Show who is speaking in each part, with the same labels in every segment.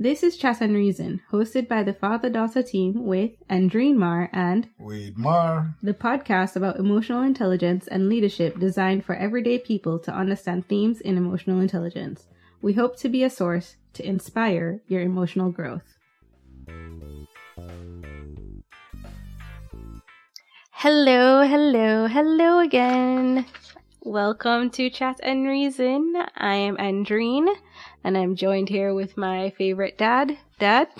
Speaker 1: This is Chat and Reason, hosted by the father daughter team with Andreen Mar and
Speaker 2: Wade Mar.
Speaker 1: the podcast about emotional intelligence and leadership designed for everyday people to understand themes in emotional intelligence. We hope to be a source to inspire your emotional growth. Hello, hello, hello again. Welcome to Chat and Reason. I am Andreen, and I'm joined here with my favorite dad. Dad?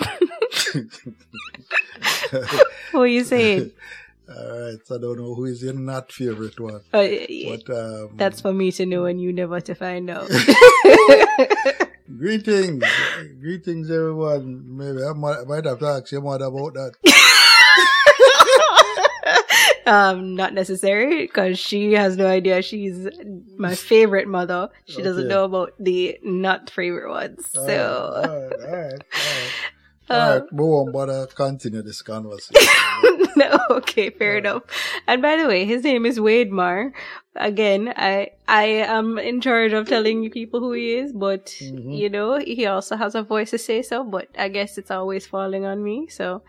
Speaker 1: what are you saying?
Speaker 2: All right, so I don't know who is your not favorite one.
Speaker 1: Uh,
Speaker 2: But um,
Speaker 1: that's for me to know and you never to find out.
Speaker 2: greetings, greetings, everyone. Maybe I might, I might have to ask your mother about that.
Speaker 1: um, not necessary because she has no idea she's my favorite mother. She doesn't know about the not favorite ones.
Speaker 2: All
Speaker 1: So,
Speaker 2: right, all right, all right. All right.
Speaker 1: um,
Speaker 2: All right, we won't bother continue this conversation.
Speaker 1: no, okay, fair
Speaker 2: Alright.
Speaker 1: enough. And by the way, his name is Wade Mar. Again, I I am in charge of telling you people who he is, but
Speaker 2: Mhm.
Speaker 1: you know he also has a voice to say so. But I guess it's always falling on me. So,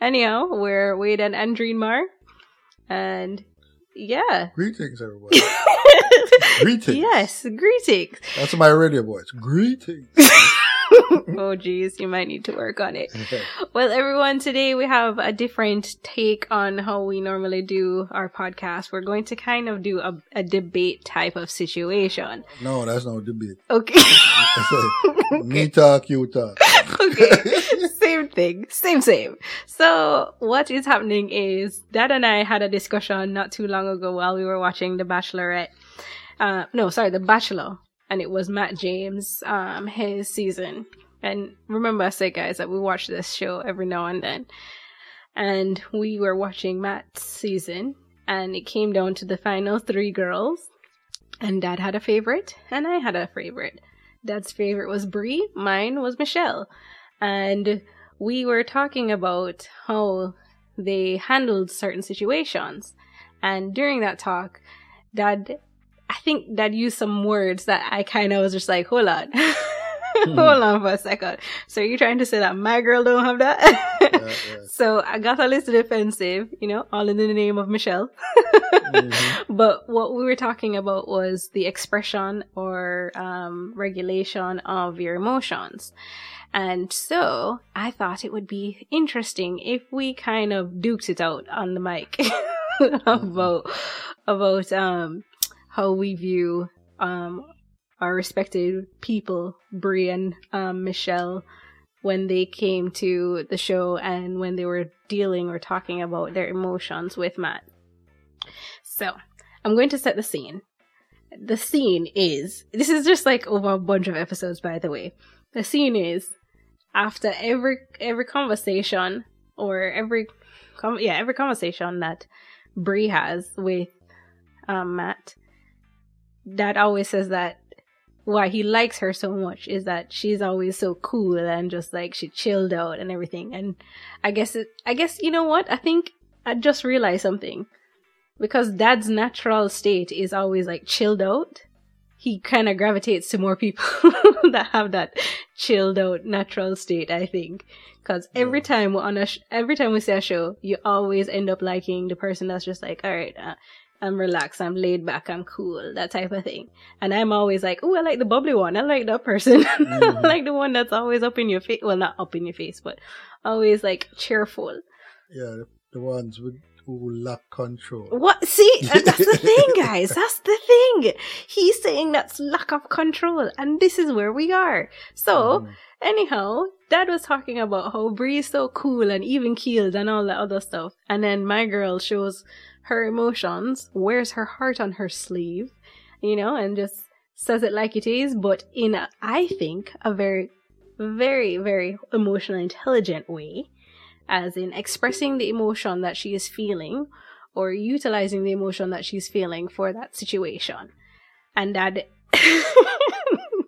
Speaker 1: anyhow, we're Wade and Andreen Mar, and yeah.
Speaker 2: greetings, everyone. Greetings.
Speaker 1: yes, greetings.
Speaker 2: That's my radio voice. Greetings.
Speaker 1: oh, geez, you might need to work on it. Well, everyone, today we have a different take on how we normally do our podcast. We're going to kind of do a, a debate type of situation.
Speaker 2: no, that's no debate.
Speaker 1: Okay.
Speaker 2: Me talk, you talk.
Speaker 1: okay. Same thing. Same, same. So, what is happening is Dad and I had a discussion not too long ago while we were watching The Bachelorette. Uh, no, sorry, The Bachelor. And it was Matt James, um, his season. And remember I said, guys, that we watch this show every now and then. And we were watching Matt's season. And it came down to the final three girls. And Dad had a favorite. And I had a favorite. Dad's favorite was Bri. Mine was Michelle. And we were talking about how they handled certain situations. And during that talk, Dad, I think Dad used some words that I kind of was just like, hold on. hold on for a second. So you're trying to say that my girl don't have that?
Speaker 2: Yeah, yeah.
Speaker 1: So I got a little defensive, you know, all in the name of Michelle.
Speaker 2: Mhm.
Speaker 1: But what we were talking about was the expression or um, regulation of your emotions. And so I thought it would be interesting if we kind of duked it out on the mic about about um, how we view um, our respected people, Bri and um, Michelle, when they came to the show and when they were dealing or talking about their emotions with Matt. So, I'm going to set the scene. The scene is this is just like over a bunch of episodes, by the way. The scene is after every every conversation or every com- yeah every conversation that Bri has with um, Matt. Dad always says that why he likes her so much is that she's always so cool and just like she chilled out and everything. And I guess it, I guess you know what? I think I just realized something because dad's natural state is always like chilled out. He kind of gravitates to more people that have that chilled out natural state. I think because every
Speaker 2: Yeah.
Speaker 1: time we're on a sh- every time we see a show, you always end up liking the person that's just like, all right, uh, I'm relaxed, I'm laid back, I'm cool, that type of thing. And I'm always like, oh, I like the bubbly one. I like that person. I
Speaker 2: Mhm.
Speaker 1: like the one that's always up in your face. Well, not up in your face, but always like cheerful.
Speaker 2: Yeah, the ones with who lack control.
Speaker 1: What? See, that's the thing, guys. That's the thing. He's saying that's lack of control, and this is where we are. So,
Speaker 2: Mhm.
Speaker 1: anyhow, Dad was talking about how Bri's so cool and even keeled and all that other stuff, and then my girl shows her emotions, wears her heart on her sleeve, you know, and just says it like it is, but in a, I think, a very, very, very emotionally intelligent way, as in expressing the emotion that she is feeling or utilizing the emotion that she's feeling for that situation. And that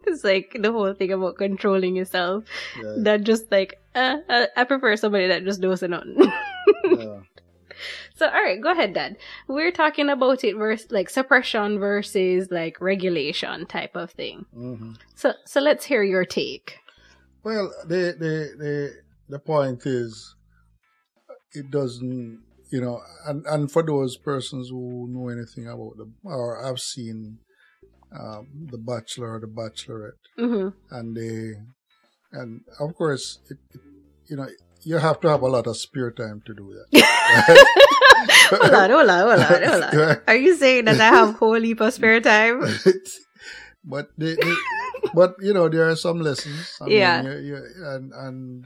Speaker 1: it's like the whole thing about controlling yourself.
Speaker 2: Yeah,
Speaker 1: That just like, uh, uh, I prefer somebody that just knows nothing.
Speaker 2: yeah.
Speaker 1: So, all right, go ahead, Dad. We're talking about it versus like suppression versus like regulation type of thing.
Speaker 2: hmm
Speaker 1: So, so let's hear your take.
Speaker 2: Well, the the the the point is, it doesn't, you know, and and for those persons who know anything about the or have seen um, the Bachelor or the Bachelorette,
Speaker 1: hmm
Speaker 2: and they, and of course, it, it, you know, you have to have a lot of spare time to do that.
Speaker 1: hold on, hold on, hold on, hold on. Are you saying that I have whole heap of spare time?
Speaker 2: but they, they, but you know there are some lessons. I
Speaker 1: Yeah.
Speaker 2: mean, you- you- and and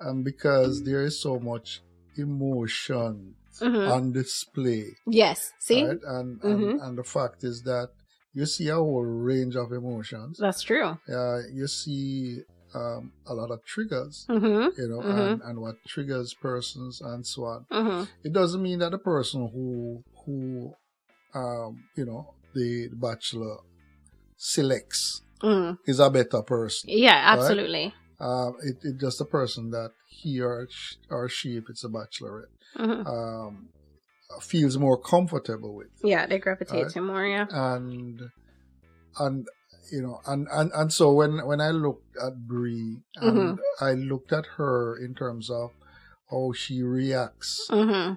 Speaker 2: and because there is so much emotion
Speaker 1: Mhm.
Speaker 2: on display,
Speaker 1: Yes. See,
Speaker 2: right? And,
Speaker 1: Mhm.
Speaker 2: and and the fact is that you see a whole range of emotions.
Speaker 1: that's true.
Speaker 2: Uh, you see um, a lot of triggers,
Speaker 1: hmm
Speaker 2: you know,
Speaker 1: Mhm.
Speaker 2: and, and what triggers persons and so on.
Speaker 1: hmm
Speaker 2: It doesn't mean that the person who who um, you know the bachelor selects
Speaker 1: Mm.
Speaker 2: is a better person.
Speaker 1: Yeah, absolutely.
Speaker 2: Um, it, it's just a person that he or sh- or she, if it's a bachelorette,
Speaker 1: hmm
Speaker 2: um, feels more comfortable with,
Speaker 1: Yeah, they gravitate
Speaker 2: Right.
Speaker 1: to more. Yeah.
Speaker 2: and and you know, and and and so when when I looked at Bri, and I looked at her in terms of how she reacts.
Speaker 1: hmm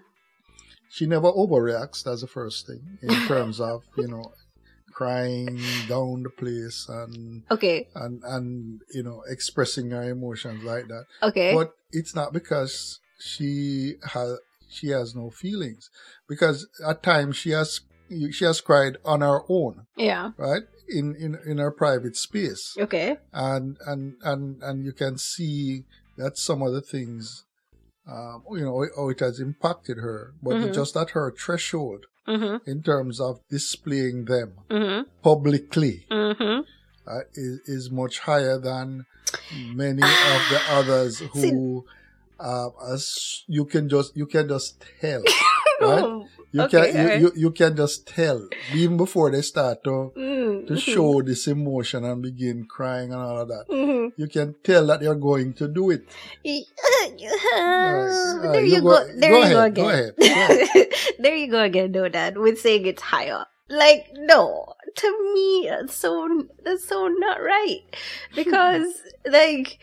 Speaker 2: She never overreacts. That's the first thing in terms of you know crying down the place and
Speaker 1: Okay.
Speaker 2: and and you know expressing her emotions like that.
Speaker 1: Okay.
Speaker 2: But it's not because she has she has no feelings, because at times she has she has cried on her own,
Speaker 1: Yeah.
Speaker 2: right in in in her private space,
Speaker 1: Okay.
Speaker 2: and and and and you can see that some of the things. Um, you know how it has impacted her, but
Speaker 1: Mhm.
Speaker 2: just at her threshold
Speaker 1: hmm
Speaker 2: in terms of displaying them
Speaker 1: hmm
Speaker 2: publicly.
Speaker 1: Hmm
Speaker 2: uh, is, is much higher than many of the others who uh, as you can just you can just tell right you
Speaker 1: Okay,
Speaker 2: can you, you, you can just tell even before they start to
Speaker 1: mm,
Speaker 2: to show this emotion and begin crying and all of that
Speaker 1: hmm
Speaker 2: you can tell that they're going to do it
Speaker 1: there you
Speaker 2: you
Speaker 1: go.
Speaker 2: go-
Speaker 1: There
Speaker 2: go
Speaker 1: you
Speaker 2: ahead,
Speaker 1: go
Speaker 2: go
Speaker 1: again.
Speaker 2: ahead,
Speaker 1: there you go again, no, Dad, with saying it's higher. Like, no, to me, that's so that's so not right. Because, like,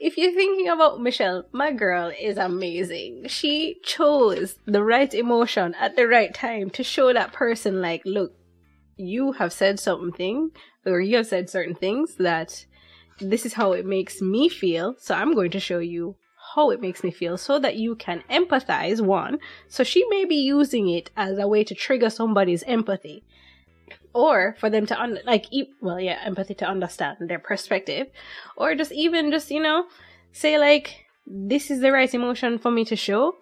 Speaker 1: if you're thinking about Michelle, my girl is amazing. She chose the right emotion at the right time to show that person, like, look, you have said something, or you have said certain things that this is how it makes me feel. So I'm going to show you how it makes me feel so that you can empathize. One, so she may be using it as a way to trigger somebody's empathy. Or for them to, un- like, e- well, yeah, empathy to understand their perspective. Or just even just, you know, say, like, this is the right emotion for me to show.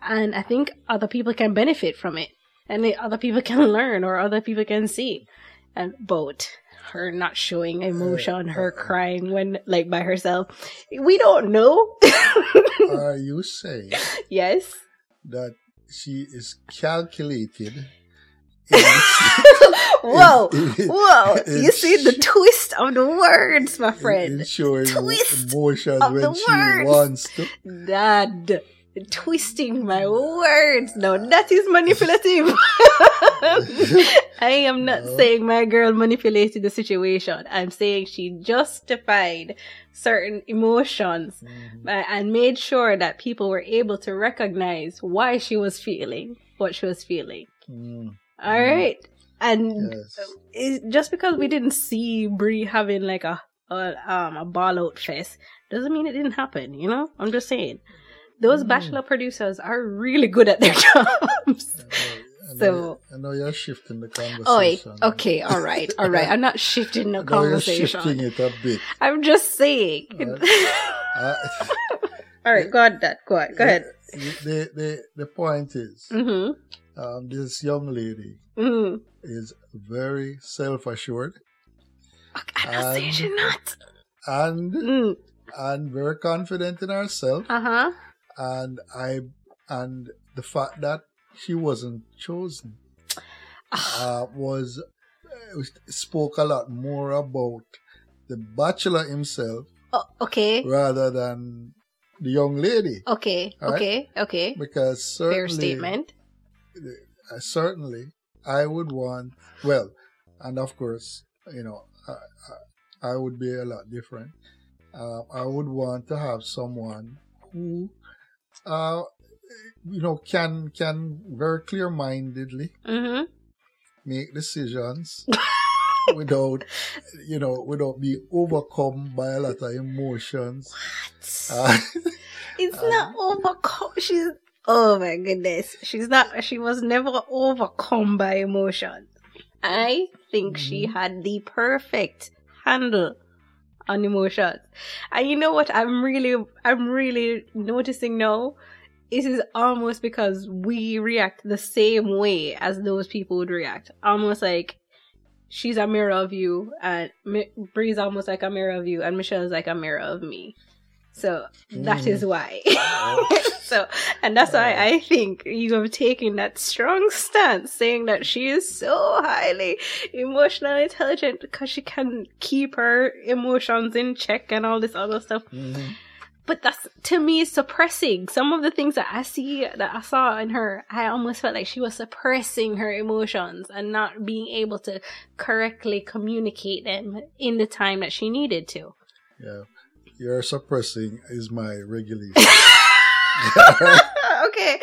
Speaker 1: And I think other people can benefit from it. And the other people can learn or other people can see. And both her not showing emotion, her crying when, like, by herself. We don't know.
Speaker 2: are uh, you saying
Speaker 1: yes.
Speaker 2: that she is calculated
Speaker 1: Whoa. Whoa. You see the twist of the words, my friend.
Speaker 2: showing
Speaker 1: Twist
Speaker 2: emotions
Speaker 1: of the words. Dad. Twisting my words. No, that is manipulative. I am not
Speaker 2: No.
Speaker 1: saying my girl manipulated the situation. I'm saying she justified certain emotions
Speaker 2: Mhm.
Speaker 1: uh, and made sure that people were able to recognize why she was feeling what she was feeling.
Speaker 2: Mm,
Speaker 1: All
Speaker 2: Mhm.
Speaker 1: and
Speaker 2: yes.
Speaker 1: just because we didn't see Bri having like a, a um a ball out fest doesn't mean it didn't happen. You know, I'm just saying those
Speaker 2: Mm.
Speaker 1: bachelor producers are really good at their jobs.
Speaker 2: I know-
Speaker 1: So-
Speaker 2: I know you're shifting the conversation.
Speaker 1: Oh, okay, all right, all right. I'm not shifting the
Speaker 2: know you're shifting it a bit.
Speaker 1: I'm just saying.
Speaker 2: Uh,
Speaker 1: all right, go on, Dad. Go on. Go ahead.
Speaker 2: The, the, the point is,
Speaker 1: Mm-hmm.
Speaker 2: Um, this young lady
Speaker 1: Mm.
Speaker 2: is very self-assured
Speaker 1: saying
Speaker 2: And-
Speaker 1: not.
Speaker 2: and
Speaker 1: Mm.
Speaker 2: and very confident in herself.
Speaker 1: Uh huh.
Speaker 2: And I and the fact that she wasn't chosen uh, was uh, spoke a lot more about the bachelor himself
Speaker 1: Oh, okay.
Speaker 2: rather than the young lady
Speaker 1: Okay.
Speaker 2: Right.
Speaker 1: Okay. Okay.
Speaker 2: because certainly
Speaker 1: Fair statement.
Speaker 2: Uh, certainly I would want well and of course you know I, I, I would be a lot different uh, I would want to have someone who, uh, you know, can can very clear mindedly
Speaker 1: Mm-hmm.
Speaker 2: make decisions without, you know, without being overcome by a lot of emotions. Uh,
Speaker 1: It's not overcome. She's oh my goodness. She's not. She was never overcome by emotion. I think she
Speaker 2: Mhm.
Speaker 1: had the perfect handle on emotions. And you know what? I'm really, I'm really noticing now. It is almost because we react the same way as those people would react. Almost like she's a mirror of you, and Bri's almost like a mirror of you, and Michelle's like a mirror of me. So that
Speaker 2: Mm.
Speaker 1: is why. so, and that's why I think you have taken that strong stance saying that she is so highly emotionally intelligent because she can keep her emotions in check and all this other stuff.
Speaker 2: mhm.
Speaker 1: But that's to me suppressing some of the things that I see that I saw in her. I almost felt like she was suppressing her emotions and not being able to correctly communicate them in the time that she needed to.
Speaker 2: Yeah. Your suppressing is my regulation.
Speaker 1: okay.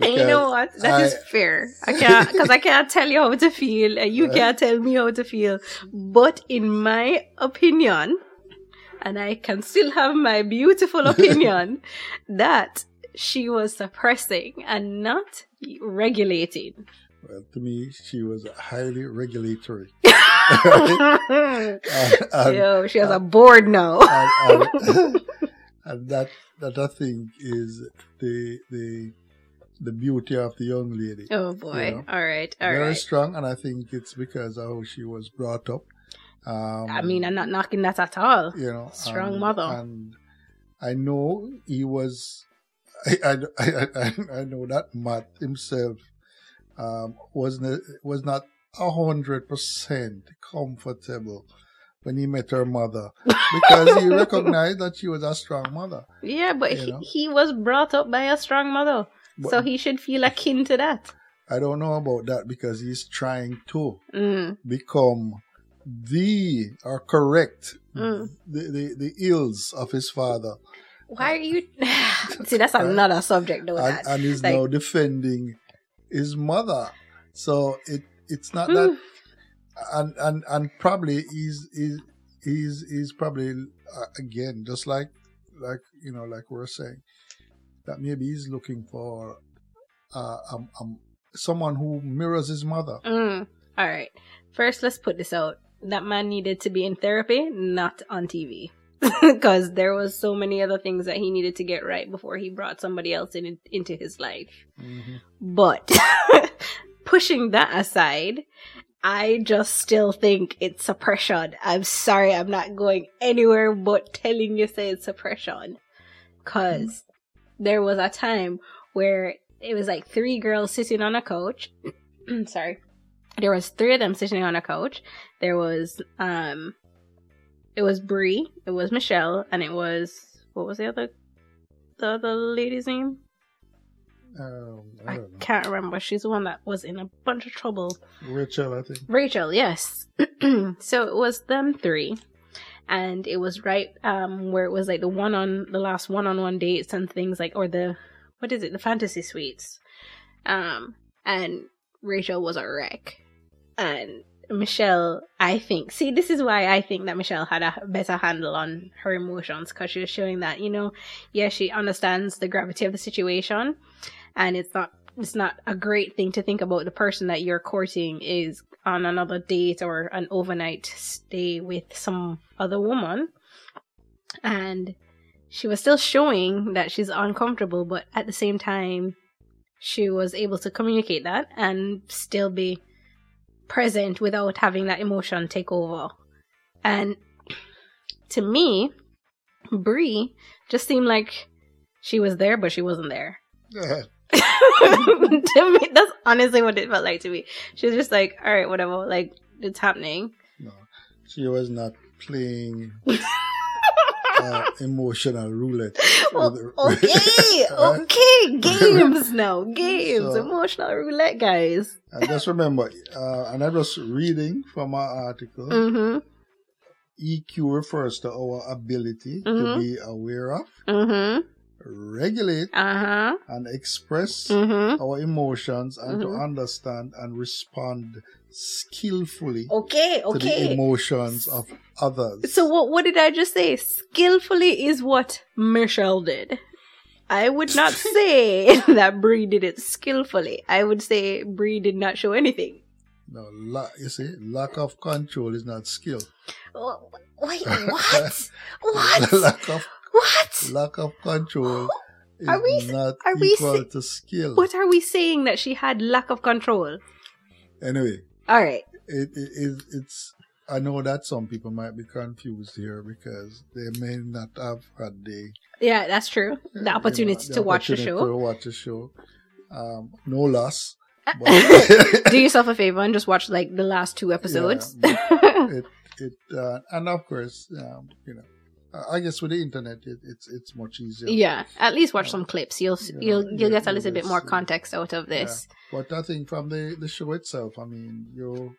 Speaker 1: And you know what? That is
Speaker 2: I-
Speaker 1: fair. I can't because I can't tell you how to feel, and you
Speaker 2: Right.
Speaker 1: can't tell me how to feel. But in my opinion, and I can still have my beautiful opinion, that she was suppressing and not regulating.
Speaker 2: Well, to me, she was highly regulatory. And,
Speaker 1: she has a board now.
Speaker 2: and, and, and that that I think is the the the beauty of the young lady.
Speaker 1: oh boy!
Speaker 2: Yeah.
Speaker 1: All right, all
Speaker 2: Very
Speaker 1: right.
Speaker 2: strong, and I think it's because of how she was brought up. Um,
Speaker 1: I mean, I'm not knocking that at all.
Speaker 2: you know,
Speaker 1: strong
Speaker 2: and-
Speaker 1: mother.
Speaker 2: And I know he was. I I, I, I, I know that Matt himself um, was was not a hundred percent comfortable when he met her mother because he recognized that she was a strong mother.
Speaker 1: Yeah, but he,
Speaker 2: know?
Speaker 1: he was brought up by a strong mother.
Speaker 2: But
Speaker 1: so he should feel akin to that.
Speaker 2: I don't know about that because he's trying to
Speaker 1: Mm.
Speaker 2: become the or correct
Speaker 1: Mm.
Speaker 2: the, the the ills of his father
Speaker 1: Why are you? See, that's another subject, though.
Speaker 2: and, and is
Speaker 1: like-
Speaker 2: now defending his mother. So it it's not that, and and and probably he's he's he's, he's probably uh, again just like like you know like we're saying that maybe he's looking for uh, um, um someone who mirrors his mother.
Speaker 1: Mm. All right. First, let's put this out. That man needed to be in therapy, not on TV. Because there was so many other things that he needed to get right before he brought somebody else in into his life.
Speaker 2: Mhm.
Speaker 1: But pushing that aside, I just still think it's suppression. I'm sorry, I'm not going anywhere but telling you say it's suppression. Cause there was a time where it was like three girls sitting on a couch. sorry. There was three of them sitting on a couch. There was um it was Bri, it was Michelle, and it was what was the other the other lady's name?
Speaker 2: Um, I
Speaker 1: I can't remember. She's the one that was in a bunch of trouble.
Speaker 2: Rachael, I think.
Speaker 1: Rachael, yes. so it was them three. And it was right um where it was like the one on the last one on one dates and things like or the what is it, the fantasy suites. Um and Rachael was a wreck. And Michelle, I think, see, this is why I think that Michelle had a better handle on her emotions because she was showing that, you know, yeah, she understands the gravity of the situation, and it's not it's not a great thing to think about the person that you're courting is on another date or an overnight stay with some other woman, and she was still showing that she's uncomfortable, but at the same time, she was able to communicate that and still be present without having that emotion take over. And to me, Bri just seemed like she was there, but she wasn't there. to me, that's honestly what it felt like to me. She was just like, all right, whatever, like, it's happening.
Speaker 2: no, she was not playing uh, emotional roulette.
Speaker 1: Well, okay,
Speaker 2: Right?
Speaker 1: okay, games now, games,
Speaker 2: So-
Speaker 1: emotional roulette, guys.
Speaker 2: And just remember, uh, and I was reading from our article.
Speaker 1: Mm-hmm.
Speaker 2: EQ refers to our ability to
Speaker 1: Mhm.
Speaker 2: be aware of,
Speaker 1: Mm-hmm.
Speaker 2: Regulate,
Speaker 1: Uh-huh.
Speaker 2: and express
Speaker 1: Mm-hmm.
Speaker 2: our emotions and to
Speaker 1: Mhm.
Speaker 2: understand and respond skillfully
Speaker 1: Okay, okay.
Speaker 2: to the emotions of others.
Speaker 1: So what what did I just say? Skillfully is what Michelle did. I would not say that Bri did it skillfully. I would say Bri did not show anything.
Speaker 2: no, la- you see, lack of control is not skill.
Speaker 1: Oh, Wait, what? what?
Speaker 2: lack of
Speaker 1: What?
Speaker 2: lack of control is
Speaker 1: Are we-
Speaker 2: not
Speaker 1: are we
Speaker 2: equal to skill.
Speaker 1: What are we saying that she had lack of control?
Speaker 2: Anyway,
Speaker 1: All right.
Speaker 2: it, it, it it's I know that some people might be confused here because they may not have had the
Speaker 1: Yeah, that's true.
Speaker 2: you
Speaker 1: The
Speaker 2: know,
Speaker 1: opportunity
Speaker 2: the
Speaker 1: to watch the show.
Speaker 2: to watch the show. Um, no loss.
Speaker 1: Do yourself a favor and just watch like the last two episodes.
Speaker 2: it it uh, and of course um, you know I- guess with the internet it, it's it's much easier.
Speaker 1: yeah, at least watch some clips. You'll
Speaker 2: Yeah,
Speaker 1: you'll you'll
Speaker 2: yeah,
Speaker 1: get a little bit more context out of this.
Speaker 2: But I think from the, the show itself, I mean, you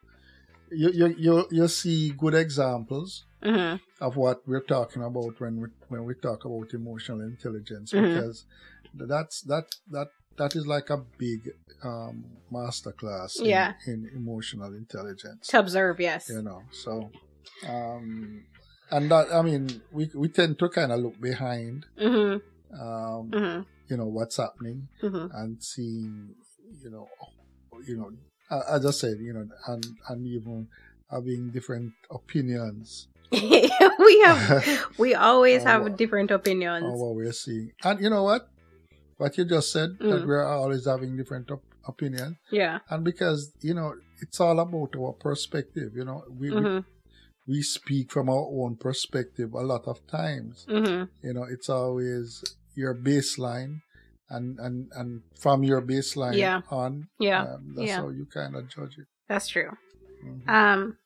Speaker 2: you you you you see good examples
Speaker 1: hmm
Speaker 2: of what we're talking about when we when we talk about emotional intelligence
Speaker 1: Mhm.
Speaker 2: because that's that that that is like a big um masterclass in,
Speaker 1: Yeah.
Speaker 2: in emotional intelligence
Speaker 1: To observe, yes.
Speaker 2: you know so um and that i mean we we tend to kind of look behind
Speaker 1: hmm
Speaker 2: um
Speaker 1: hmm
Speaker 2: you know what's happening
Speaker 1: hmm
Speaker 2: and seeing, you know, you know, as I said, you know, and and even having different opinions
Speaker 1: we have we always have different opinions on
Speaker 2: what we're seeing. And you know what? What you just said that
Speaker 1: Mm.
Speaker 2: we're always having different op- opinions,
Speaker 1: Yeah.
Speaker 2: and because you know it's all about our perspective. You know, we we,
Speaker 1: hmm
Speaker 2: we speak from our own perspective a lot of times.
Speaker 1: hmm
Speaker 2: You know, it's always your baseline. And, and and from your baseline
Speaker 1: Yeah.
Speaker 2: on,
Speaker 1: Yeah.
Speaker 2: um, that's
Speaker 1: Yeah.
Speaker 2: how you kind of judge it.
Speaker 1: That's true.
Speaker 2: Mhm.
Speaker 1: Um,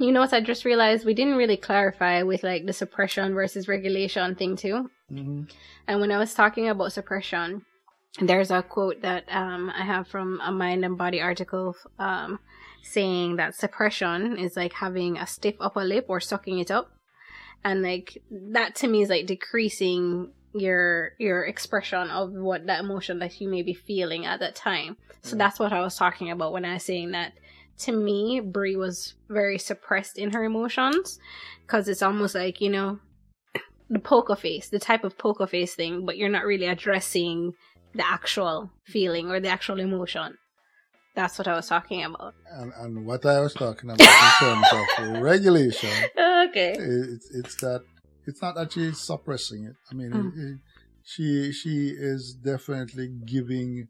Speaker 1: you know what? I just realized we didn't really clarify with like the suppression versus regulation thing too.
Speaker 2: hmm
Speaker 1: And when I was talking about suppression, there's a quote that um, I have from a Mind and Body article um, saying that suppression is like having a stiff upper lip or sucking it up. And like that to me is like decreasing your your expression of what that emotion that you may be feeling at that time. So
Speaker 2: Yeah.
Speaker 1: that's what I was talking about when I was saying that to me, Bri was very suppressed in her emotions because it's almost like, you know, the poker face, the type of poker face thing, but you're not really addressing the actual feeling or the actual emotion. That's what I was talking about.
Speaker 2: And, and what I was talking about in terms of regulation,
Speaker 1: Okay.
Speaker 2: it's, it's that it's not that she's suppressing it. I mean,
Speaker 1: Mm.
Speaker 2: it- it- she she is definitely giving,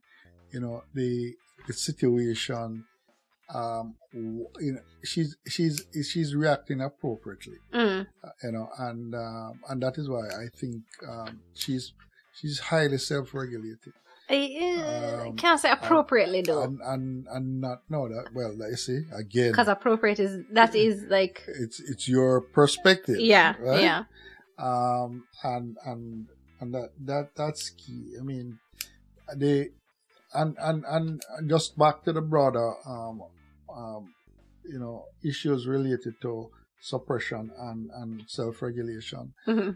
Speaker 2: you know, the the situation. Um, you know, she's she's she's reacting appropriately.
Speaker 1: Mm.
Speaker 2: uh, You know, and um, and that is why I think um, she's she's highly self-regulated.
Speaker 1: I,
Speaker 2: Um,
Speaker 1: can't say appropriately though,
Speaker 2: and and and not no that well you see again.
Speaker 1: Because appropriate is that is like
Speaker 2: it's it's your perspective
Speaker 1: yeah,
Speaker 2: right?
Speaker 1: yeah,
Speaker 2: um and and and that that that's key. I mean they and and and just back to the broader um um you know issues related to suppression and and self-regulation.
Speaker 1: Hmm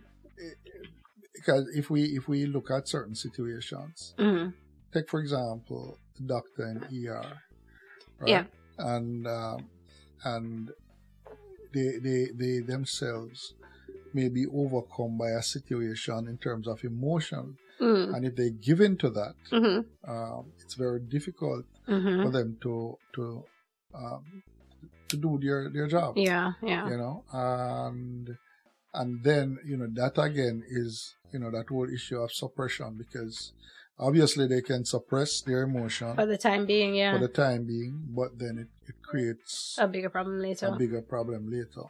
Speaker 2: because if we if we look at certain situations
Speaker 1: hmm
Speaker 2: take for example the doctor in ER, right?
Speaker 1: Yeah.
Speaker 2: and um, and they they they themselves may be overcome by a situation in terms of emotion,
Speaker 1: mm.
Speaker 2: And if they give in to that,
Speaker 1: hmm
Speaker 2: um, it's very difficult
Speaker 1: hmm
Speaker 2: for them to to um, to do their their job.
Speaker 1: yeah, yeah,
Speaker 2: You know, and and then you know that again is you know that whole issue of suppression because obviously they can suppress their emotion
Speaker 1: for the time being, yeah,
Speaker 2: for the time being, but then it, it creates
Speaker 1: a bigger problem later.
Speaker 2: a bigger problem later.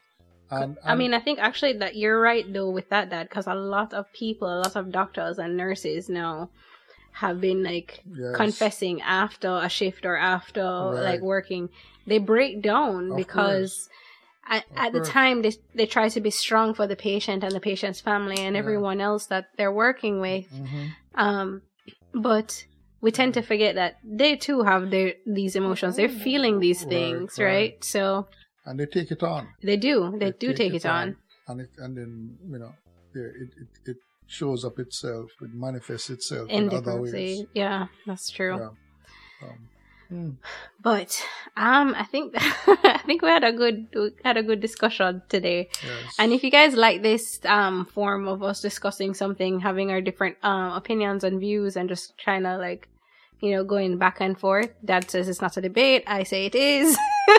Speaker 2: And,
Speaker 1: I mean, I think actually that you're right though with that, Dad, because a lot of people, a lot of doctors and nurses now have been like
Speaker 2: yes,
Speaker 1: confessing after a shift or after
Speaker 2: Right.
Speaker 1: like working, they break down
Speaker 2: Of
Speaker 1: because at, at the time they they try to be strong for the patient and the patient's family and
Speaker 2: Yeah.
Speaker 1: everyone else that they're working with.
Speaker 2: Mhm.
Speaker 1: Um, but we tend to forget that they too have their these emotions. They're feeling these things,
Speaker 2: right.
Speaker 1: right? So
Speaker 2: and they take it on.
Speaker 1: They do. They, do take, it on.
Speaker 2: and it and then you know it, it it shows up itself. It manifests itself
Speaker 1: in
Speaker 2: in, other ways.
Speaker 1: ways. Yeah, that's true.
Speaker 2: Yeah. Um, hmm.
Speaker 1: But um, I think I think we had a good we had a good discussion today.
Speaker 2: yes.
Speaker 1: And if you guys like this um form of us discussing something, having our different um opinions and views, and just trying to like you know going back and forth, that says it's not a debate. I say it is.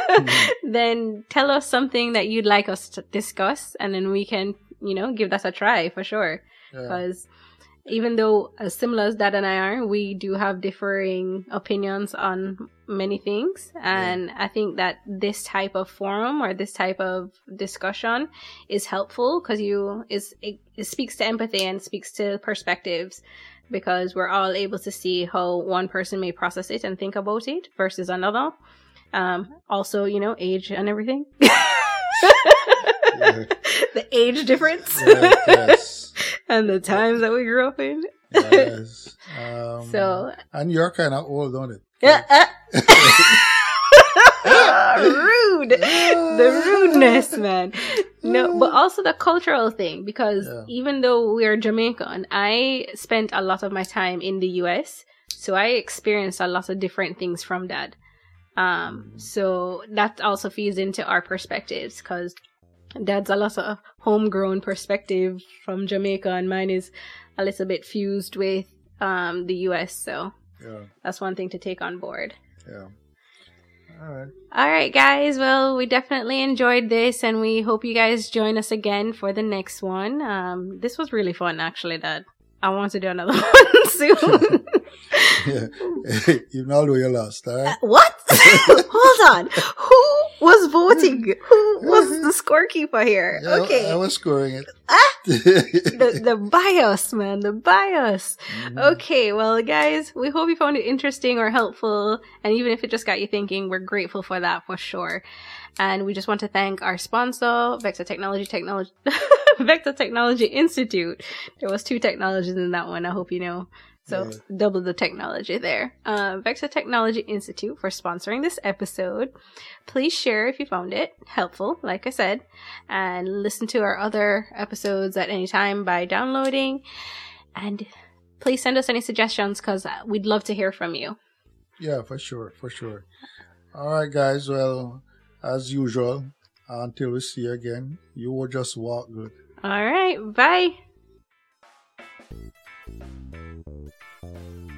Speaker 1: then tell us something that you'd like us to discuss, and then we can you know give that a try for sure.
Speaker 2: yeah.
Speaker 1: Even though as similar as Dad and I are, we do have differing opinions on many things, and I think that this type of forum or this type of discussion is helpful because you is it, it speaks to empathy and speaks to perspectives because we're all able to see how one person may process it and think about it versus another. Um, also, you know, age and everything.
Speaker 2: Yeah.
Speaker 1: the age difference
Speaker 2: Yeah, yes.
Speaker 1: And the times that we grew up in.
Speaker 2: yes. Um,
Speaker 1: So,
Speaker 2: and you're kind of old, don't it?
Speaker 1: yeah, uh, rude. The rudeness, man. No, but also the cultural thing because
Speaker 2: Yeah.
Speaker 1: even though we're Jamaican, I spent a lot of my time in the US, so I experienced a lot of different things from that. Um, so that also feeds into our perspectives because dad's a lot of homegrown perspective from Jamaica, and mine is a little bit fused with um the US. So
Speaker 2: Yeah.
Speaker 1: that's one thing to take on board.
Speaker 2: Yeah. All right.
Speaker 1: All right, guys. Well, we definitely enjoyed this, and we hope you guys join us again for the next one. Um, this was really fun, actually. That I want to do another one soon.
Speaker 2: Yeah. Even although you lost, all right?
Speaker 1: what? Hold on. Who was voting? Who was the scorekeeper here?
Speaker 2: Yeah,
Speaker 1: okay.
Speaker 2: I, was scoring it.
Speaker 1: Ah! the the bias, man, the bias.
Speaker 2: Mhm.
Speaker 1: Okay, well, guys, we hope you found it interesting or helpful. And even if it just got you thinking, we're grateful for that for sure. And we just want to thank our sponsor, Vector Technology Technology Vector Technology Institute. There was two technologies in that one, I hope you know. So
Speaker 2: Yeah.
Speaker 1: double the technology there. Uh, Vector Technology Institute for sponsoring this episode. Please share if you found it helpful, like I said, and listen to our other episodes at any time by downloading. And please send us any suggestions because we'd love to hear from you.
Speaker 2: Yeah, for sure, for sure. All right, guys. Well, as usual, until we see you again, you will just walk good.
Speaker 1: All right, bye. Thank you.